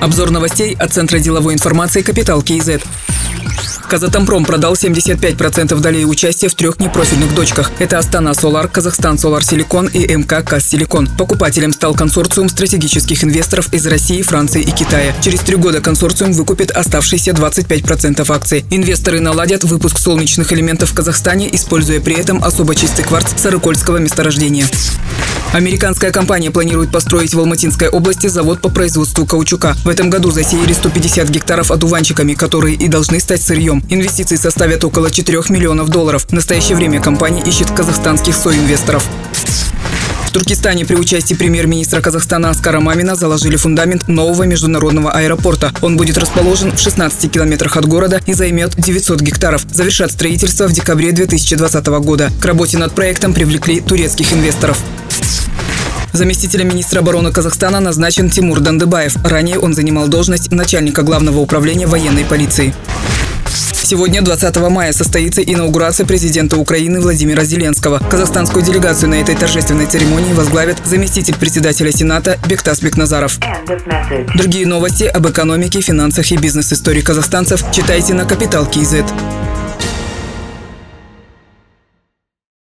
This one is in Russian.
Обзор новостей от Центра деловой информации «Капитал КИЗ». Казатомпром продал 75% долей участия в трех непрофильных дочках. Это Астана Солар, Казахстан Солар Силикон и МК Каз Силикон. Покупателем стал консорциум стратегических инвесторов из России, Франции и Китая. Через три года консорциум выкупит оставшиеся 25% акций. Инвесторы наладят выпуск солнечных элементов в Казахстане, используя при этом особо чистый кварц сарыкольского месторождения. Американская компания планирует построить в Алматинской области завод по производству каучука. В этом году засеяли 150 гектаров одуванчиками, которые и должны стать сырьем. Инвестиции составят около 4 миллионов долларов. В настоящее время компания ищет казахстанских соинвесторов. В Туркестане при участии премьер-министра Казахстана Аскара Мамина заложили фундамент нового международного аэропорта. Он будет расположен в 16 километрах от города и займет 900 гектаров. Завершат строительство в декабре 2020 года. К работе над проектом привлекли турецких инвесторов. Заместителем министра обороны Казахстана назначен Тимур Дандыбаев. Ранее он занимал должность начальника главного управления военной полиции. Сегодня, 20 мая, состоится инаугурация президента Украины Владимира Зеленского. Казахстанскую делегацию на этой торжественной церемонии возглавит заместитель председателя Сената Бектас Бекназаров. Другие новости об экономике, финансах и бизнес-истории казахстанцев читайте на Капитал Киезет.